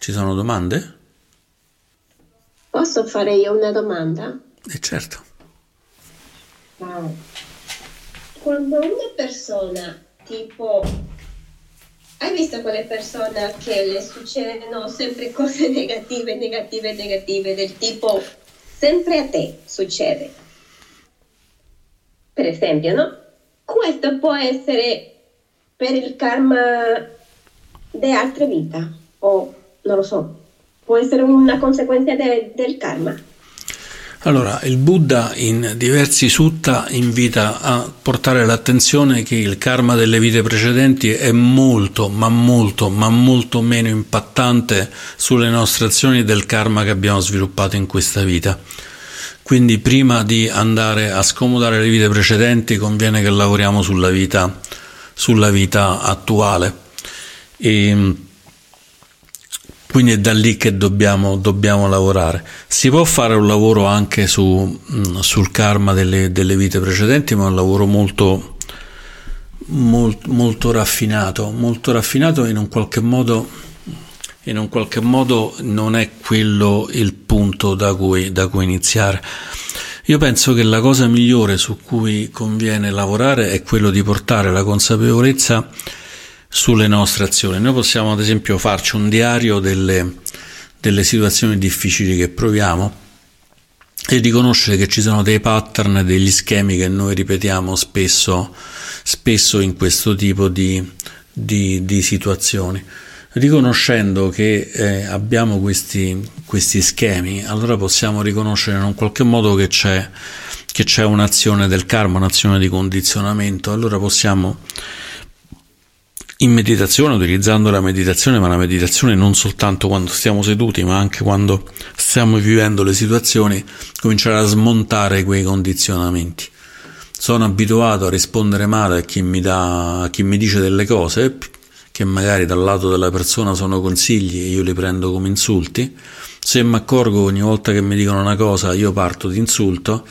Ci sono domande? Posso fare io una domanda? Eh certo. Quando una persona, tipo, hai visto quelle persone che le succedono sempre cose negative, negative, negative, del tipo, sempre a te succede. Per esempio, no? Questo può essere per il karma di altre vite, o non lo so, può essere una conseguenza de- del karma. Allora, il Buddha in diversi sutta invita a portare l'attenzione che il karma delle vite precedenti è molto, ma molto, ma molto meno impattante sulle nostre azioni del karma che abbiamo sviluppato in questa vita. Quindi prima di andare a scomodare le vite precedenti conviene che lavoriamo sulla vita, sulla vita attuale. E, quindi è da lì che dobbiamo, dobbiamo, lavorare. Si può fare un lavoro anche su, mm, sul karma delle, delle, vite precedenti, ma è un lavoro molto, molto, molto raffinato, molto raffinato in un qualche modo in un qualche modo non è quello il punto da cui, da cui iniziare. Io penso che la cosa migliore su cui conviene lavorare è quello di portare la consapevolezza sulle nostre azioni. Noi possiamo ad esempio farci un diario delle, delle situazioni difficili che proviamo e riconoscere che ci sono dei pattern, degli schemi che noi ripetiamo spesso, spesso in questo tipo di, di, di situazioni. Riconoscendo che eh, abbiamo questi, questi schemi, allora possiamo riconoscere in un qualche modo che c'è, che c'è un'azione del karma, un'azione di condizionamento, allora possiamo in meditazione, utilizzando la meditazione, ma la meditazione non soltanto quando stiamo seduti, ma anche quando stiamo vivendo le situazioni, cominciare a smontare quei condizionamenti. Sono abituato a rispondere male a chi mi, dà, a chi mi dice delle cose che magari dal lato della persona sono consigli e io li prendo come insulti. Se mi accorgo ogni volta che mi dicono una cosa io parto di insulto,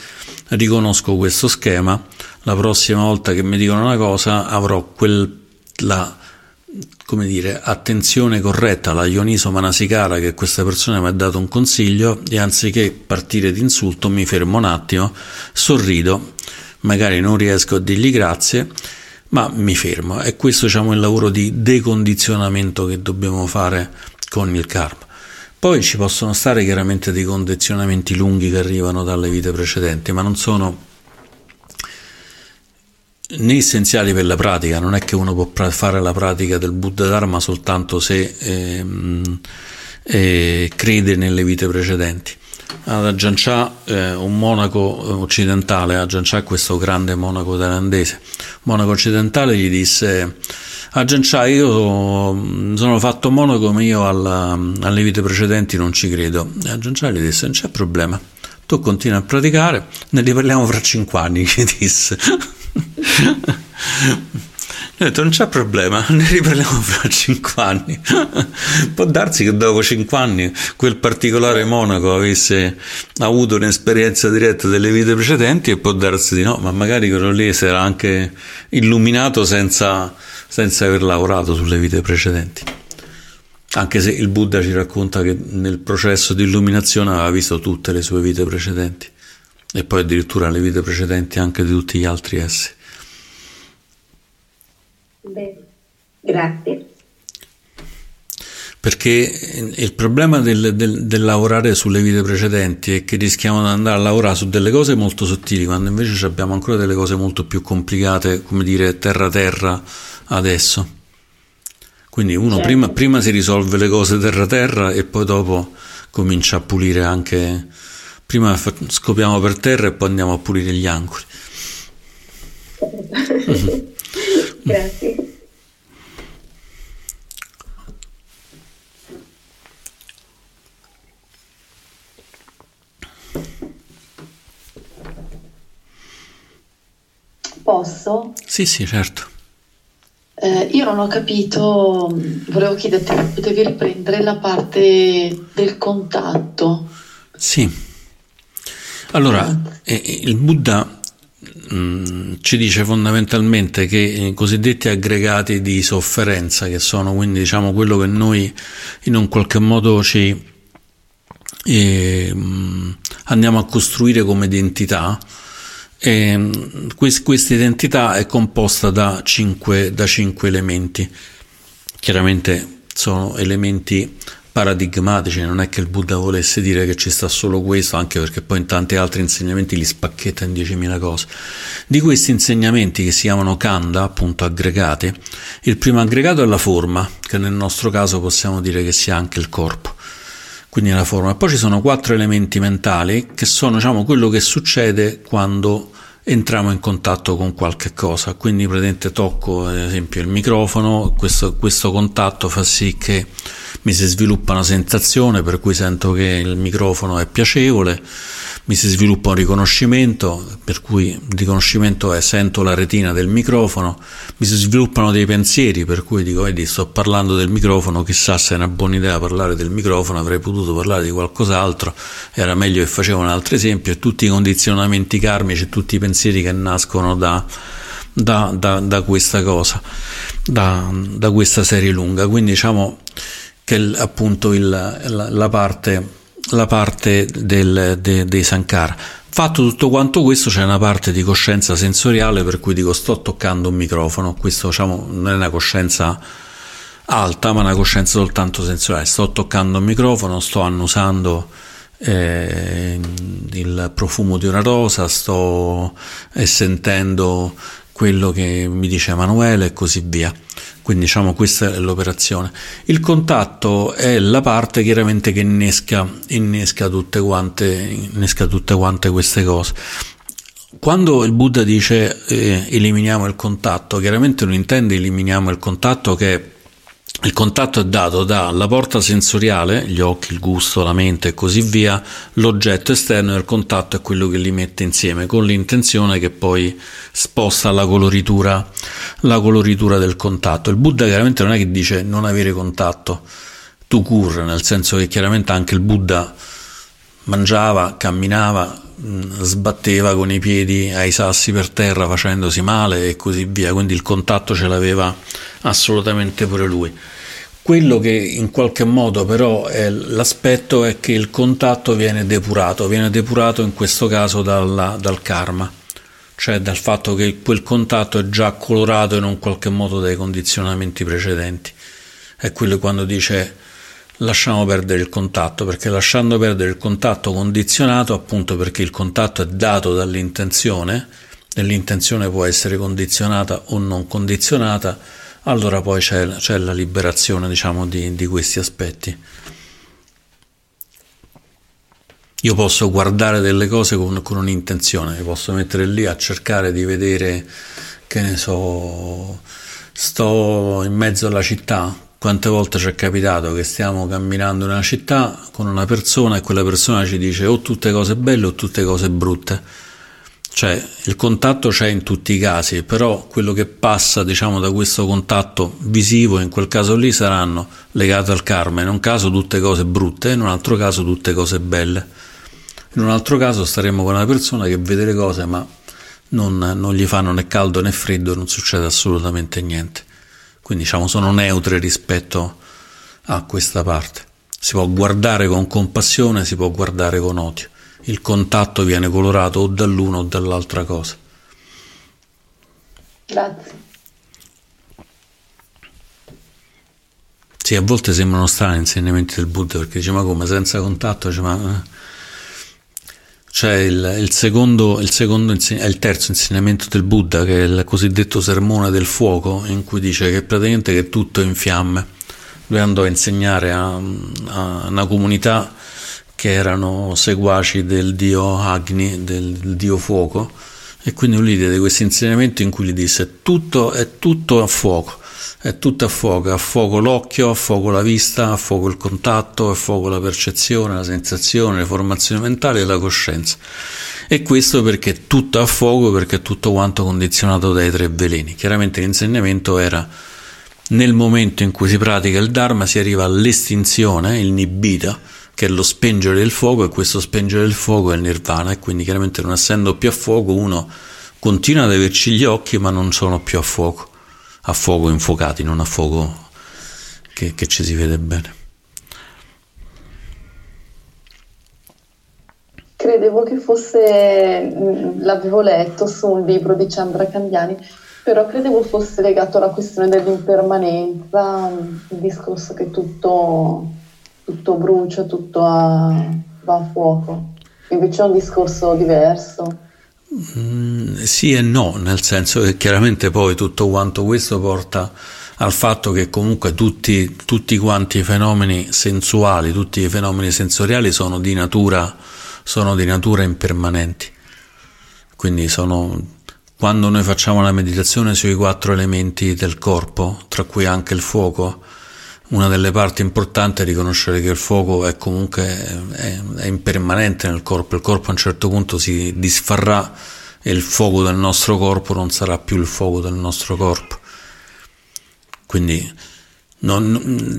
riconosco questo schema, la prossima volta che mi dicono una cosa avrò quel la come dire, attenzione corretta alla Ioniso Manasikara che questa persona mi ha dato un consiglio e anziché partire di insulto mi fermo un attimo, sorrido, magari non riesco a dirgli grazie, ma mi fermo. E questo diciamo, è il lavoro di decondizionamento che dobbiamo fare con il karma. Poi ci possono stare chiaramente dei condizionamenti lunghi che arrivano dalle vite precedenti, ma non sono né essenziali per la pratica, non è che uno può fare la pratica del Buddha Dharma soltanto se ehm, eh, crede nelle vite precedenti. Ad Ajahn Chah, eh, un monaco occidentale, Ajahn Chah è questo grande monaco thailandese, monaco occidentale gli disse Ajahn Chah io mm, sono fatto monaco ma io alla, alle vite precedenti non ci credo. E Ajahn Chah gli disse non c'è problema, tu continui a praticare, ne riparliamo fra cinque anni, gli disse. Detto non c'è problema, ne riparliamo fra cinque anni. Può darsi che dopo cinque anni quel particolare monaco avesse avuto un'esperienza diretta delle vite precedenti e può darsi di no, ma magari quello lì si era anche illuminato senza, senza aver lavorato sulle vite precedenti. Anche se il Buddha ci racconta che nel processo di illuminazione aveva visto tutte le sue vite precedenti e poi addirittura le vite precedenti anche di tutti gli altri esseri. Bene, grazie. Perché il problema del, del, del, lavorare sulle vite precedenti è che rischiamo di andare a lavorare su delle cose molto sottili, quando invece abbiamo ancora delle cose molto più complicate, come dire terra-terra adesso. Quindi uno certo. prima, prima si risolve le cose terra-terra e poi dopo comincia a pulire anche Prima scopiamo per terra e poi andiamo a pulire gli angoli. Grazie. Posso? Sì, sì, certo. Eh, io non ho capito, volevo chiederti, potevi riprendere la parte del contatto? Sì. Allora, eh, il Buddha mm, ci dice fondamentalmente che i cosiddetti aggregati di sofferenza, che sono quindi diciamo quello che noi in un qualche modo ci eh, andiamo a costruire come identità, e questa identità è composta da cinque, da cinque elementi. Chiaramente sono elementi paradigmatici, non è che il Buddha volesse dire che ci sta solo questo, anche perché poi in tanti altri insegnamenti li spacchetta in 10.000 cose. Di questi insegnamenti che si chiamano kanda, appunto aggregati, il primo aggregato è la forma, che nel nostro caso possiamo dire che sia anche il corpo, quindi la forma. poi ci sono quattro elementi mentali che sono diciamo, quello che succede quando entriamo in contatto con qualche cosa, quindi praticamente tocco ad esempio il microfono, questo, questo contatto fa sì che mi si sviluppa una sensazione per cui sento che il microfono è piacevole, mi si sviluppa un riconoscimento, per cui il riconoscimento è sento la retina del microfono, mi si sviluppano dei pensieri, per cui dico, vedi, sto parlando del microfono, chissà se è una buona idea parlare del microfono, avrei potuto parlare di qualcos'altro, era meglio che facevo un altro esempio, tutti i condizionamenti karmici, tutti i pensieri che nascono da, da, da, da questa cosa, da, da questa serie lunga. Quindi diciamo che appunto il, la, la parte la parte del, de, dei Sankara. Fatto tutto quanto questo c'è una parte di coscienza sensoriale per cui dico sto toccando un microfono, questo diciamo non è una coscienza alta ma una coscienza soltanto sensoriale, sto toccando un microfono, sto annusando eh, il profumo di una rosa, sto eh, sentendo quello che mi dice Emanuele e così via. Quindi diciamo questa è l'operazione. Il contatto è la parte chiaramente che innesca, innesca, tutte, quante, innesca tutte quante queste cose. Quando il Buddha dice eh, eliminiamo il contatto, chiaramente non intende eliminiamo il contatto che il contatto è dato dalla porta sensoriale, gli occhi, il gusto, la mente e così via, l'oggetto esterno del contatto è quello che li mette insieme con l'intenzione che poi sposta la coloritura, la coloritura del contatto. Il Buddha chiaramente non è che dice non avere contatto, tu cur, nel senso che chiaramente anche il Buddha mangiava, camminava, sbatteva con i piedi ai sassi per terra facendosi male e così via, quindi il contatto ce l'aveva assolutamente pure lui. Quello che in qualche modo però è l'aspetto è che il contatto viene depurato, viene depurato in questo caso dalla, dal karma, cioè dal fatto che quel contatto è già colorato in un qualche modo dai condizionamenti precedenti. È quello quando dice lasciamo perdere il contatto, perché lasciando perdere il contatto condizionato, appunto perché il contatto è dato dall'intenzione, e l'intenzione può essere condizionata o non condizionata, allora poi c'è, c'è la liberazione diciamo, di, di questi aspetti. Io posso guardare delle cose con, con un'intenzione, mi posso mettere lì a cercare di vedere, che ne so, sto in mezzo alla città, quante volte ci è capitato che stiamo camminando in una città con una persona e quella persona ci dice o tutte cose belle o tutte cose brutte. Cioè il contatto c'è in tutti i casi, però quello che passa diciamo da questo contatto visivo in quel caso lì saranno legate al karma, in un caso tutte cose brutte, in un altro caso tutte cose belle. In un altro caso staremo con una persona che vede le cose ma non, non gli fanno né caldo né freddo, non succede assolutamente niente. Quindi diciamo sono neutre rispetto a questa parte. Si può guardare con compassione, si può guardare con odio. Il contatto viene colorato o dall'uno o dall'altra cosa. Grazie. Sì, a volte sembrano strani gli insegnamenti del Buddha perché dice ma come senza contatto? Dice, ma eh, c'è il, il, secondo, il, secondo è il terzo insegnamento del Buddha, che è il cosiddetto sermone del fuoco, in cui dice che praticamente che tutto è in fiamme. Lui andò a insegnare a, a una comunità che erano seguaci del dio Agni, del, del dio fuoco, e quindi lui diede questo insegnamento in cui gli disse tutto è tutto a fuoco è tutto a fuoco, a fuoco l'occhio, a fuoco la vista, a fuoco il contatto, a fuoco la percezione, la sensazione, le formazioni mentali e la coscienza. E questo perché tutto a fuoco, perché tutto quanto condizionato dai tre veleni. Chiaramente l'insegnamento era nel momento in cui si pratica il Dharma si arriva all'estinzione, il Nibbita, che è lo spengere del fuoco, e questo spengere del fuoco è il Nirvana, e quindi chiaramente non essendo più a fuoco uno continua ad averci gli occhi ma non sono più a fuoco, a fuoco infuocati, non a fuoco che, che ci si vede bene. Credevo che fosse, mm, l'avevo letto su un libro di Chandra Candiani, però credevo fosse legato alla questione dell'impermanenza, il discorso che tutto, tutto brucia, tutto a, va a fuoco. Invece è un discorso diverso. Mm, sì e no, nel senso che chiaramente poi tutto quanto questo porta al fatto che comunque tutti, tutti quanti i fenomeni sensuali, tutti i fenomeni sensoriali sono di natura, sono di natura impermanenti. Quindi sono, quando noi facciamo la meditazione sui quattro elementi del corpo, tra cui anche il fuoco, una delle parti importanti è riconoscere che il fuoco è comunque è, è impermanente nel corpo, il corpo a un certo punto si disfarrà e il fuoco del nostro corpo non sarà più il fuoco del nostro corpo. Quindi non,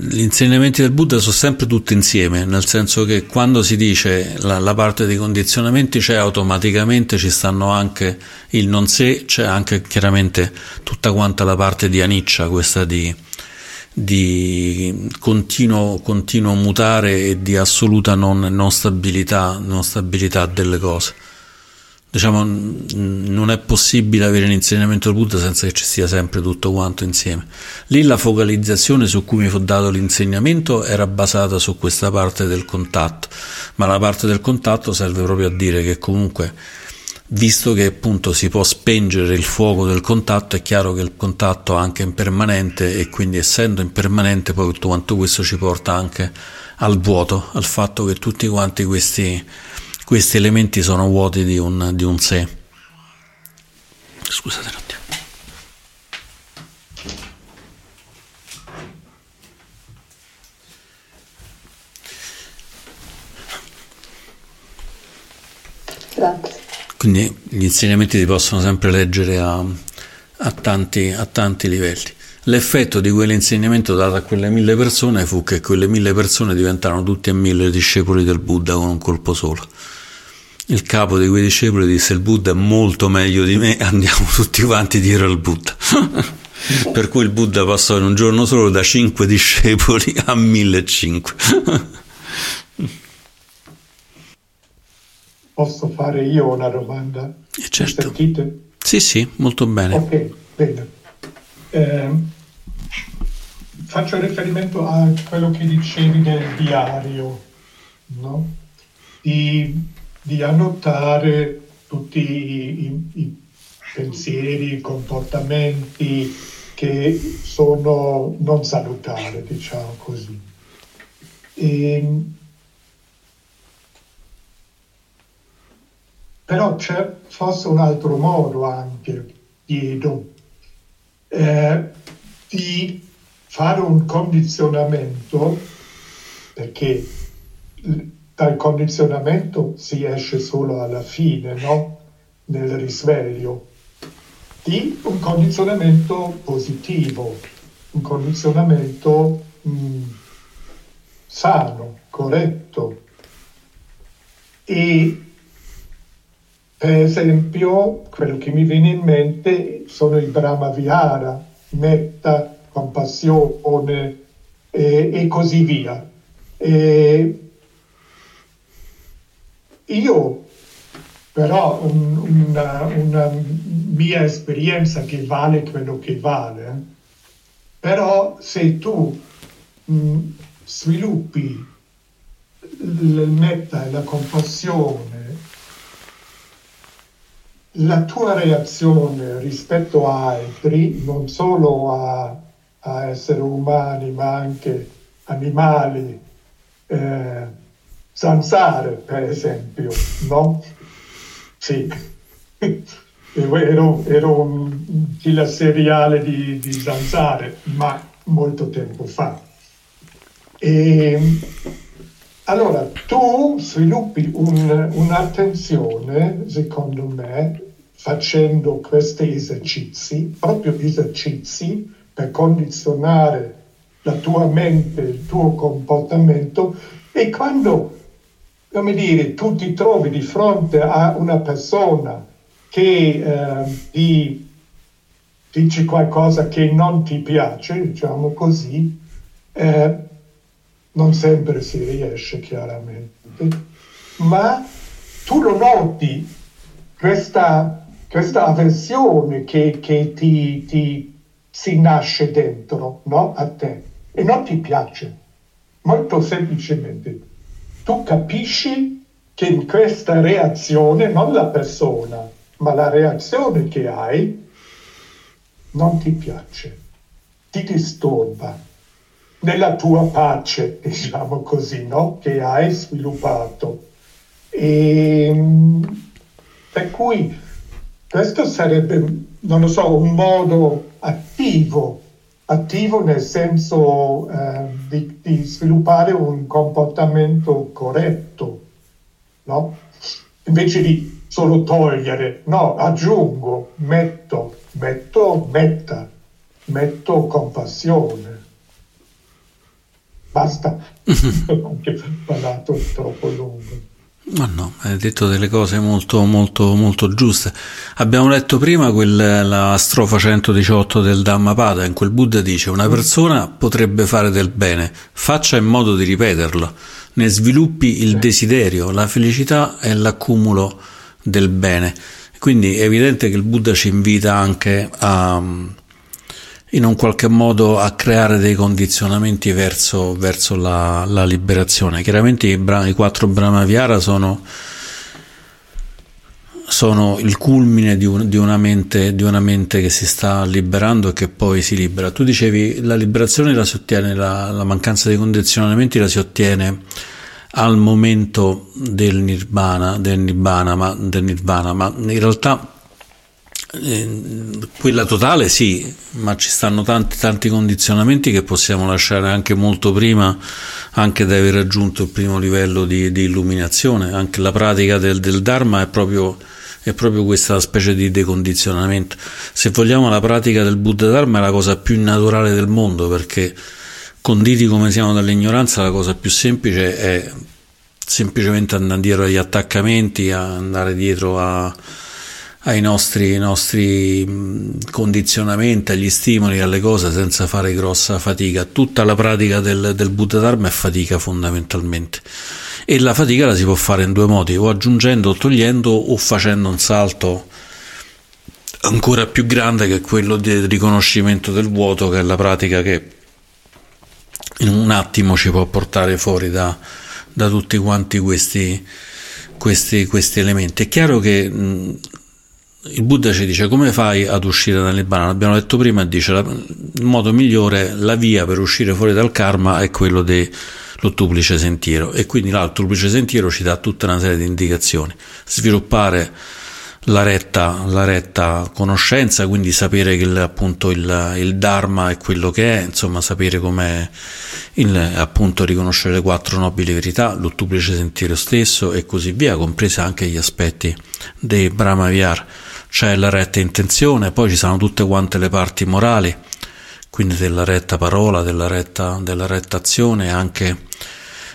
gli insegnamenti del Buddha sono sempre tutti insieme, nel senso che quando si dice la, la, parte dei condizionamenti c'è automaticamente, ci stanno anche il non sé, c'è anche chiaramente tutta quanta la parte di aniccia, questa di, di continuo, continuo, mutare e di assoluta non, non, stabilità, non stabilità delle cose diciamo, non è possibile avere l'insegnamento del Buddha senza che ci sia sempre tutto quanto insieme. Lì la focalizzazione su cui mi fu dato l'insegnamento era basata su questa parte del contatto, ma la parte del contatto serve proprio a dire che comunque, visto che appunto si può spengere il fuoco del contatto, è chiaro che il contatto è anche impermanente e quindi essendo impermanente poi tutto quanto questo ci porta anche al vuoto, al fatto che tutti quanti questi questi elementi sono vuoti di un, di un sé. Scusate un attimo. Grazie. Quindi gli insegnamenti si possono sempre leggere a, a, tanti, a tanti livelli. L'effetto di quell'insegnamento dato a quelle mille persone fu che quelle mille persone diventarono tutti e mille discepoli del Buddha con un colpo solo il capo di quei discepoli disse il Buddha è molto meglio di me, andiamo tutti quanti dietro al Buddha. per cui il Buddha passò in un giorno solo da 5 discepoli a 1005. Posso fare io una domanda? Eh certo. Sentite? Sì, sì, molto bene. Ok, bene. Eh, faccio riferimento a quello che dicevi del diario, no? Di di annotare tutti i, i pensieri, i comportamenti che sono non salutari, diciamo così. E, però c'è forse un altro modo anche, chiedo, eh, di fare un condizionamento perché dal condizionamento si esce solo alla fine, no? nel risveglio, di un condizionamento positivo, un condizionamento mh, mm, sano, corretto. E per esempio, quello che mi viene in mente sono i Brahma Vihara, metta, compassione e, e così via. E io però un, una, una, mia esperienza che vale quello che vale, però se tu mh, sviluppi il metta e la compassione, la tua reazione rispetto a altri, non solo a, a esseri umani ma anche animali, eh, zanzare, per esempio, no? Sì, ero, ero un killer seriale di, di zanzare, ma molto tempo fa. E, allora, tu sviluppi un, un'attenzione, secondo me, facendo questi esercizi, proprio esercizi per condizionare la tua mente, il tuo comportamento e quando come dire, tu ti trovi di fronte a una persona che eh, ti dici qualcosa che non ti piace, diciamo così, eh, non sempre si riesce chiaramente, ma tu lo noti, questa, questa avversione che, che ti, ti, si nasce dentro no? a te e non ti piace, molto semplicemente. Tu capisci che in questa reazione, non la persona, ma la reazione che hai, non ti piace, ti disturba nella tua pace, diciamo così, no? che hai sviluppato. E, per cui questo sarebbe, non lo so, un modo attivo, attivo nel senso eh, di, di, sviluppare un comportamento corretto, no? invece di solo togliere, no, aggiungo, metto, metto, metta, metto compassione. Basta, ho anche parlato troppo lungo. Ma no, hai detto delle cose molto, molto, molto giuste. Abbiamo letto prima quel, la strofa 118 del Dhammapada, in cui il Buddha dice una persona potrebbe fare del bene, faccia in modo di ripeterlo, ne sviluppi il desiderio, la felicità e l'accumulo del bene. Quindi è evidente che il Buddha ci invita anche a, in un qualche modo a creare dei condizionamenti verso, verso la, la, liberazione. Chiaramente i, i quattro Brahmavihara sono, sono il culmine di, un, di, una mente, di, una mente, che si sta liberando e che poi si libera. Tu dicevi la liberazione la si ottiene, la, la mancanza di condizionamenti la si ottiene al momento del nirvana, del nirvana, ma, del nirvana, ma in realtà quella totale sì, ma ci stanno tanti, tanti condizionamenti che possiamo lasciare anche molto prima, anche da aver raggiunto il primo livello di, di illuminazione. Anche la pratica del, del Dharma è proprio, è proprio questa specie di decondizionamento. Se vogliamo, la pratica del Buddha Dharma è la cosa più naturale del mondo perché conditi come siamo dall'ignoranza, la cosa più semplice è semplicemente andare dietro agli attaccamenti, andare dietro a, ai nostri, nostri, condizionamenti, agli stimoli, alle cose senza fare grossa fatica. Tutta la pratica del, del Buddha Dharma è fatica fondamentalmente. E la fatica la si può fare in due modi, o aggiungendo o togliendo o facendo un salto ancora più grande che quello del riconoscimento del vuoto, che è la pratica che in un attimo ci può portare fuori da, da tutti quanti questi, questi, questi, elementi. È chiaro che mh, il Buddha ci dice come fai ad uscire dal Nibbana? L'abbiamo detto prima, dice la, il modo migliore, la via per uscire fuori dal karma è quello dell'ottuplice sentiero e quindi l'ottuplice sentiero ci dà tutta una serie di indicazioni. Sviluppare la retta, la retta conoscenza, quindi sapere che il, appunto il, il, Dharma è quello che è, insomma sapere com'è, il, appunto riconoscere le quattro nobili verità, l'ottuplice sentiero stesso e così via, compresi anche gli aspetti dei Brahma Vihar. C'è la retta intenzione, poi ci sono tutte quante le parti morali, quindi della retta parola, della retta, della retta azione, anche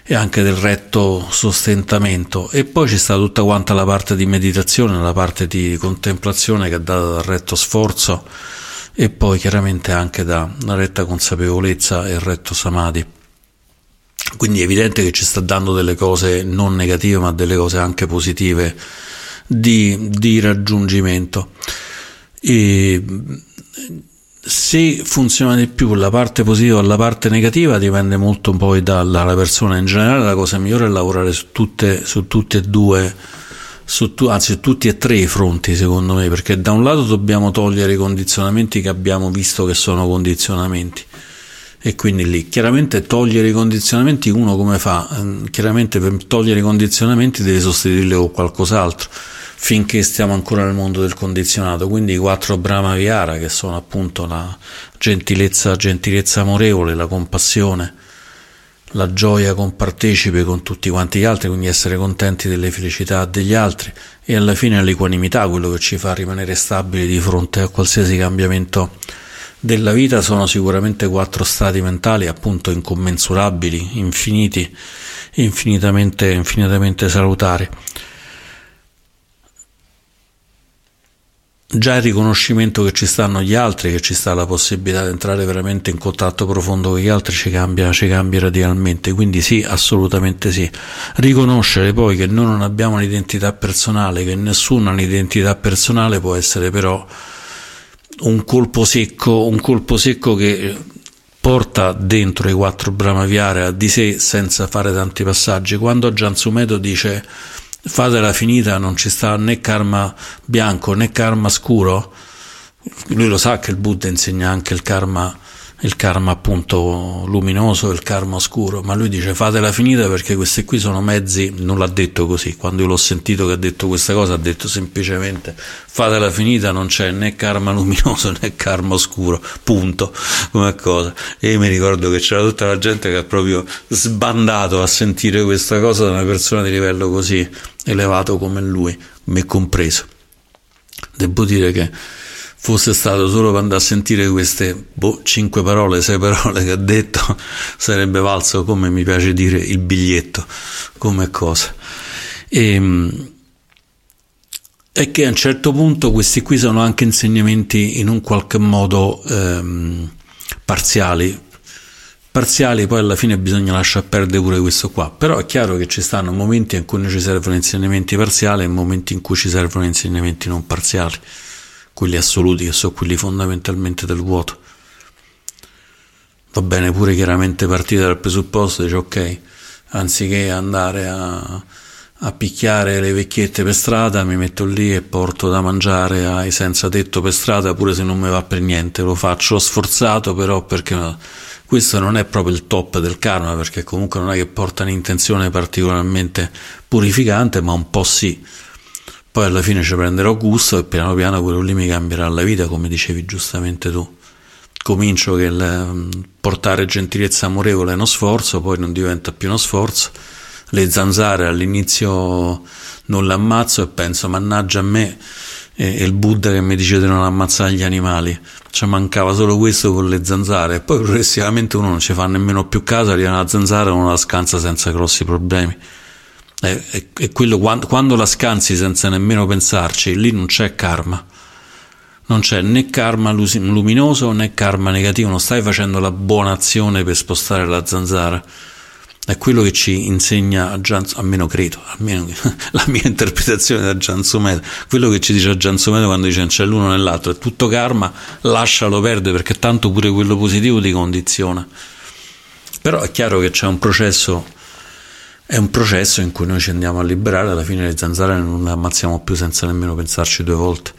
e anche del retto sostentamento e poi ci sta tutta quanta la parte di meditazione, la parte di contemplazione che è data dal retto sforzo e poi chiaramente anche da una retta consapevolezza e il retto samadhi. Quindi è evidente che ci sta dando delle cose non negative ma delle cose anche positive di, di raggiungimento. E se funziona di più la parte positiva o la parte negativa dipende molto poi dalla, persona. In generale la cosa migliore è lavorare su tutte, su tutte e due su tu, anzi su tutti e tre i fronti secondo me perché da un lato dobbiamo togliere i condizionamenti che abbiamo visto che sono condizionamenti. E quindi lì chiaramente togliere i condizionamenti uno come fa? Ehm, chiaramente per togliere i condizionamenti deve sostituirli con qualcos'altro finché stiamo ancora nel mondo del condizionato. Quindi i quattro Brahma Vihara, che sono appunto la gentilezza, gentilezza amorevole, la compassione, la gioia compartecipe con tutti quanti gli altri, quindi essere contenti delle felicità degli altri e alla fine l'equanimità, quello che ci fa rimanere stabili di fronte a qualsiasi cambiamento della vita, sono sicuramente quattro stati mentali appunto incommensurabili, infiniti, infinitamente, infinitamente salutari. Già il riconoscimento che ci stanno gli altri, che ci sta la possibilità di entrare veramente in contatto profondo con gli altri, ci cambia, ci cambia radicalmente. Quindi sì, assolutamente sì. Riconoscere poi che noi non abbiamo un'identità personale, che nessuno ha un'identità personale può essere però un colpo secco, un colpo secco che porta dentro i quattro Brahmaviara di sé senza fare tanti passaggi. Quando Giansumedo dice fatela finita, non ci sta né karma bianco né karma scuro. Lui lo sa che il Buddha insegna anche il karma il karma appunto luminoso e il karma oscuro, ma lui dice fatela finita perché questi qui sono mezzi, non l'ha detto così, quando io l'ho sentito che ha detto questa cosa ha detto semplicemente fatela finita, non c'è né karma luminoso né karma oscuro, punto, come cosa. E io mi ricordo che c'era tutta la gente che ha proprio sbandato a sentire questa cosa da una persona di livello così elevato come lui, me compreso. Devo dire che fosse stato solo per andare a sentire queste boh, cinque parole, sei parole che ha detto, sarebbe valso, come mi piace dire, il biglietto come cosa. E, ehm, e che a un certo punto questi qui sono anche insegnamenti in un qualche modo ehm, parziali. Parziali, poi alla fine bisogna lasciare perdere pure questo qua. Però è chiaro che ci stanno momenti in cui ci servono insegnamenti parziali e momenti in cui ci servono insegnamenti non parziali quelli assoluti che sono quelli fondamentalmente del vuoto. Va bene pure chiaramente partire dal presupposto, dice ok, anziché andare a, a picchiare le vecchiette per strada, mi metto lì e porto da mangiare ai senza tetto per strada, pure se non mi va per niente, lo faccio sforzato però perché questo non è proprio il top del karma, perché comunque non è che porta un'intenzione particolarmente purificante, ma un po' sì poi alla fine ci prenderò gusto e piano piano quello lì mi cambierà la vita, come dicevi giustamente tu. Comincio che il, portare gentilezza amorevole è uno sforzo, poi non diventa più uno sforzo. Le zanzare all'inizio non le ammazzo e penso, mannaggia a me, e, il Buddha che mi dice di non ammazzare gli animali. Ci mancava solo questo con le zanzare. E poi progressivamente uno non ci fa nemmeno più caso, arriva una zanzara e uno la scansa senza grossi problemi. È, è, quello, quando, quando la scansi senza nemmeno pensarci, lì non c'è karma. Non c'è né karma luminoso né karma negativo, non stai facendo la buona azione per spostare la zanzara. È quello che ci insegna a Gian, almeno credo, almeno la mia interpretazione da Giansomeda, quello che ci dice a Giansomeda quando dice c'è l'uno nell'altro, è tutto karma, lascialo perdere perché tanto pure quello positivo ti condiziona. Però è chiaro che c'è un processo è un processo in cui noi ci andiamo a liberare, alla fine le zanzare non le ammazziamo più senza nemmeno pensarci due volte.